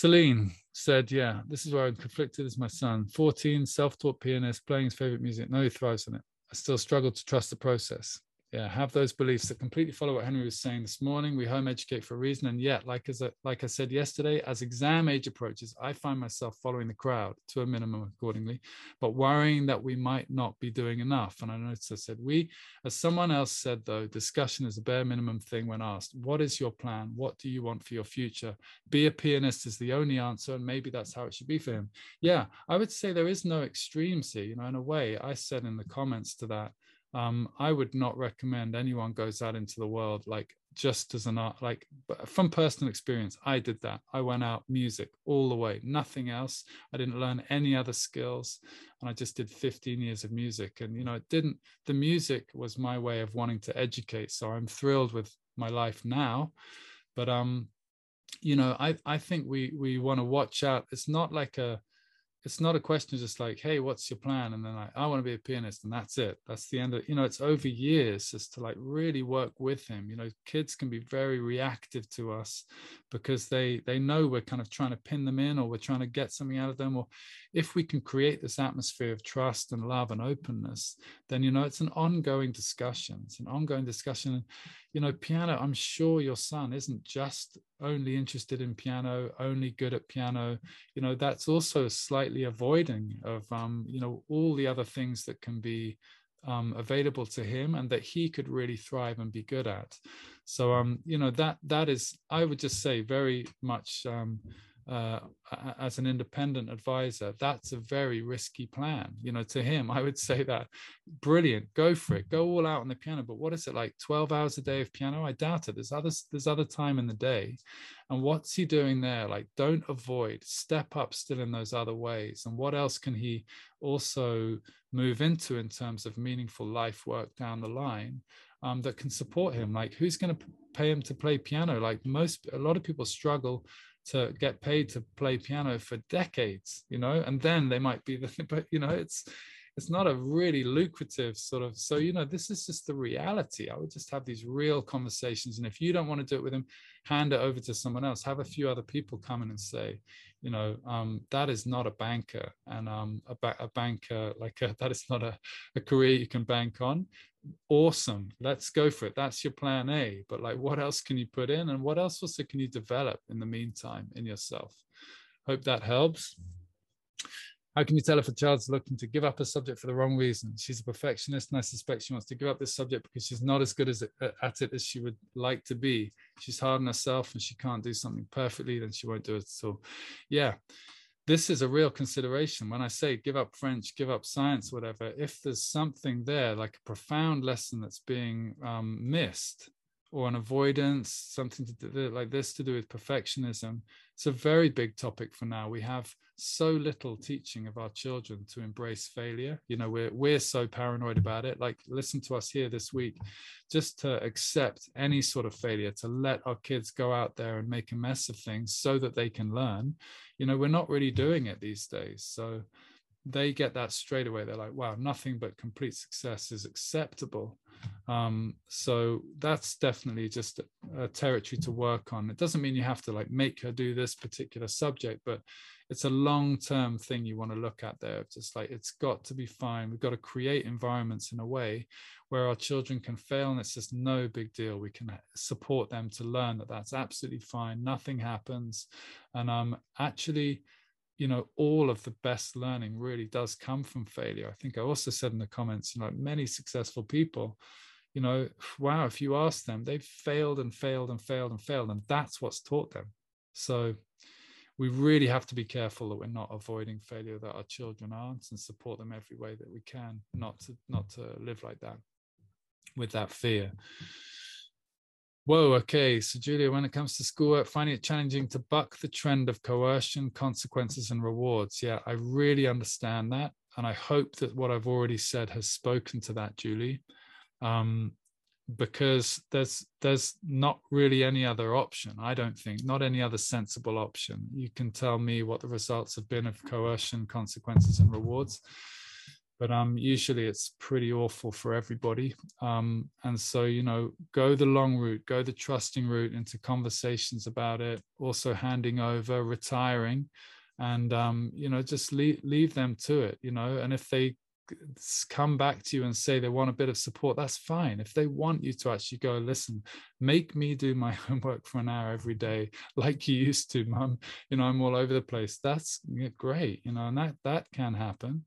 Celine said, Yeah, this is where I'm conflicted as my son. 14, self taught pianist, playing his favorite music. No, he thrives on it. I still struggle to trust the process yeah have those beliefs. That completely follow what henry was saying this morning. We home educate for a reason and yet like as a, like i said yesterday as exam age approaches i find myself following the crowd to a minimum accordingly but worrying that we might not be doing enough. And i noticed i said we as someone else said though discussion is a bare minimum thing when asked what is your plan? What do you want for your future? Be a pianist is the only answer and maybe that's how it should be for him. Yeah i would say there is no extremes here you know in a way. I said in the comments to that um, I would not recommend anyone goes out into the world like just as an art, like from personal experience. I did that. I went out music all the way, nothing else. I didn't learn any other skills, and I just did 15 years of music. And you know, it didn't. The music was my way of wanting to educate. So I'm thrilled with my life now, but um, you know, I I think we we want to watch out. It's not like a it's not a question just like hey what's your plan? And then like i want to be a pianist and that's it. That's the end of you know it's over years just to like really work with him. You know kids can be very reactive to us because they they know we're kind of trying to pin them in or we're trying to get something out of them or if we can create this atmosphere of trust and love and openness then you know it's an ongoing discussion. It's an ongoing discussion. You know piano i'm sure your son isn't just only interested in piano only good at piano. You know that's also slightly avoiding of um you know all the other things that can be um, available to him and that he could really thrive and be good at. So um you know that that is i would just say very much um uh, as an independent advisor, that's a very risky plan. You know, to him, I would say that brilliant, go for it, go all out on the piano. But what is it like? Twelve hours a day of piano? I doubt it. There's other there's other time in the day, and what's he doing there? Like, don't avoid, step up still in those other ways. And what else can he also move into in terms of meaningful life work down the line? Um, that can support him like who's going to pay him to play piano like most a lot of people struggle to get paid to play piano for decades you know and then they might be the but you know it's it's not a really lucrative sort of so you know this is just the reality. I would just have these real conversations and if you don't want to do it with them hand it over to someone else. Have a few other people come in and say you know um, that is not a banker and um, a, ba- a banker like a, that is not a, a career you can bank on. Awesome. Let's go for it. That's your plan a. But like what else can you put in? And what else also can you develop in the meantime in yourself? Hope that helps how can you tell if a child's looking to give up a subject for the wrong reason? She's a perfectionist and i suspect she wants to give up this subject because she's not as good as it, at it as she would like to be. She's hard on herself and she can't do something perfectly then she won't do it. At all yeah this is a real consideration. When i say give up french give up science whatever if there's something there like a profound lesson that's being um, missed or an avoidance something to do like this to do with perfectionism. It's a very big topic for now. We have so little teaching of our children to embrace failure. You know we're we're so paranoid about it. Like listen to us here this week. Just to accept any sort of failure to let our kids go out there and make a mess of things so that they can learn you know we're not really doing it these days. So they get that straight away. They're like wow nothing but complete success is acceptable. Um, so that's definitely just a, a territory to work on. It doesn't mean you have to like make her do this particular subject but it's a long term thing you want to look at there just like it's got to be fine. We've got to create environments in a way where our children can fail and it's just no big deal. We can support them to learn that that's absolutely fine. Nothing happens. And um actually you know all of the best learning really does come from failure. I think i also said in the comments you know many successful people you know wow if you ask them they've failed and failed and failed and failed and that's what's taught them. So we really have to be careful that we're not avoiding failure that our children aren't and support them every way that we can not to not to live like that with that fear whoa okay. So julia when it comes to schoolwork finding it challenging to buck the trend of coercion consequences and rewards. Yeah i really understand that and i hope that what i've already said has spoken to that julie. Um, because there's there's not really any other option i don't think not any other sensible option. You can tell me what the results have been of coercion consequences and rewards but um usually it's pretty awful for everybody. Um and so you know go the long route go the trusting route into conversations about it also handing over retiring and um you know just leave leave them to it you know. And if they come back to you and say they want a bit of support that's fine. If they want you to actually go listen make me do my homework for an hour every day like you used to mum you know i'm all over the place that's great you know and that that can happen